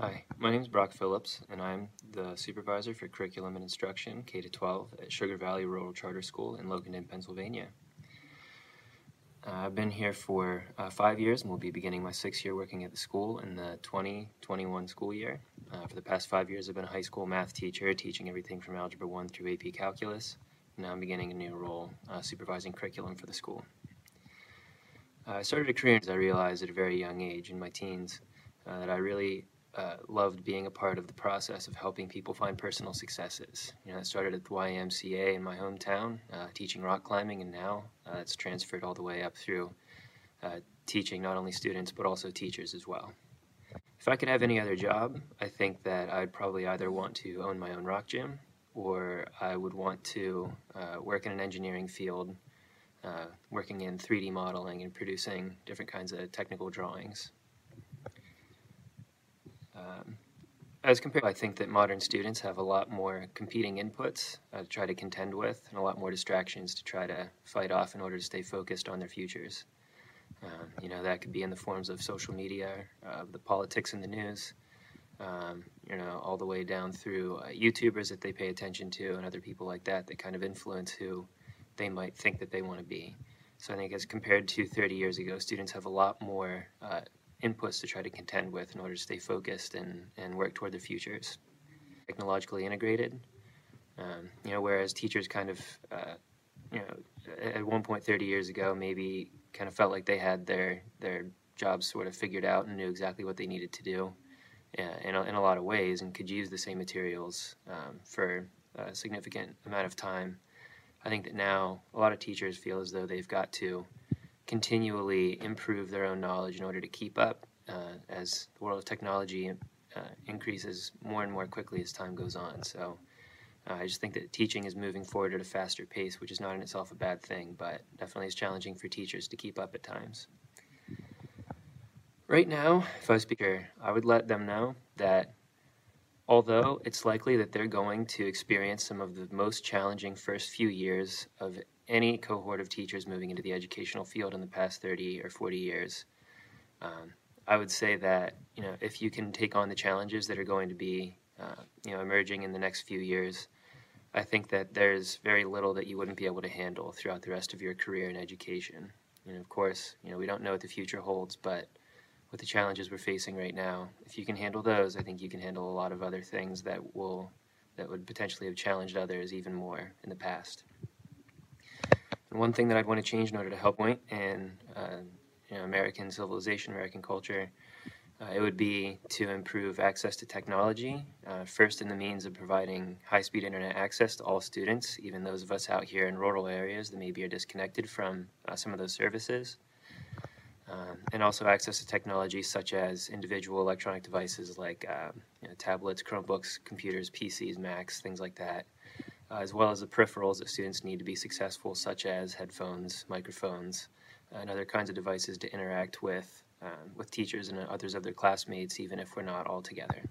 Hi, my name is Brock Phillips, and I'm the supervisor for curriculum and instruction K 12 at Sugar Valley Rural Charter School in Loganton, Pennsylvania. Uh, I've been here for uh, five years and will be beginning my sixth year working at the school in the 2021 school year. Uh, for the past five years, I've been a high school math teacher, teaching everything from Algebra 1 through AP Calculus. Now I'm beginning a new role, uh, supervising curriculum for the school. Uh, I started a career as I realized at a very young age in my teens uh, that I really uh, loved being a part of the process of helping people find personal successes. You know, I started at the YMCA in my hometown, uh, teaching rock climbing, and now uh, it's transferred all the way up through uh, teaching not only students but also teachers as well. If I could have any other job, I think that I'd probably either want to own my own rock gym or I would want to uh, work in an engineering field, working in 3D modeling and producing different kinds of technical drawings. Um, as compared, I think that modern students have a lot more competing inputs uh, to try to contend with, and a lot more distractions to try to fight off in order to stay focused on their futures. Um, you know, that could be in the forms of social media, uh, the politics in the news, um, you know, all the way down through uh, YouTubers that they pay attention to and other people like that that kind of influence who they might think that they want to be. So I think as compared to 30 years ago, students have a lot more uh, inputs to try to contend with in order to stay focused and, and work toward their futures. Technologically integrated, um, you know, whereas teachers kind of, uh, you know, at one point 30 years ago, maybe kind of felt like they had their, their jobs sort of figured out and knew exactly what they needed to do uh, in, a, in a lot of ways and could use the same materials um, for a significant amount of time. I think that now a lot of teachers feel as though they've got to continually improve their own knowledge in order to keep up uh, as the world of technology uh, increases more and more quickly as time goes on. So uh, I just think that teaching is moving forward at a faster pace, which is not in itself a bad thing, but definitely is challenging for teachers to keep up at times. Right now, if I was a speaker, I would let them know that although it's likely that they're going to experience some of the most challenging first few years of any cohort of teachers moving into the educational field in the past 30 or 40 years. Um, I would say that you know if you can take on the challenges that are going to be uh, you know emerging in the next few years, I think that there's very little that you wouldn't be able to handle throughout the rest of your career in education. And of course, you know we don't know what the future holds, but with the challenges we're facing right now, if you can handle those, I think you can handle a lot of other things that will that would potentially have challenged others even more in the past. And one thing that I'd want to change in order to help point in uh, you know, American civilization, American culture, uh, it would be to improve access to technology, uh, first in the means of providing high-speed internet access to all students, even those of us out here in rural areas that maybe are disconnected from uh, some of those services. Um, and also access to technology such as individual electronic devices like uh, you know, tablets, Chromebooks, computers, PCs, Macs, things like that, uh, as well as the peripherals that students need to be successful, such as headphones, microphones, and other kinds of devices to interact with, um, with teachers and others of their classmates, even if we're not all together.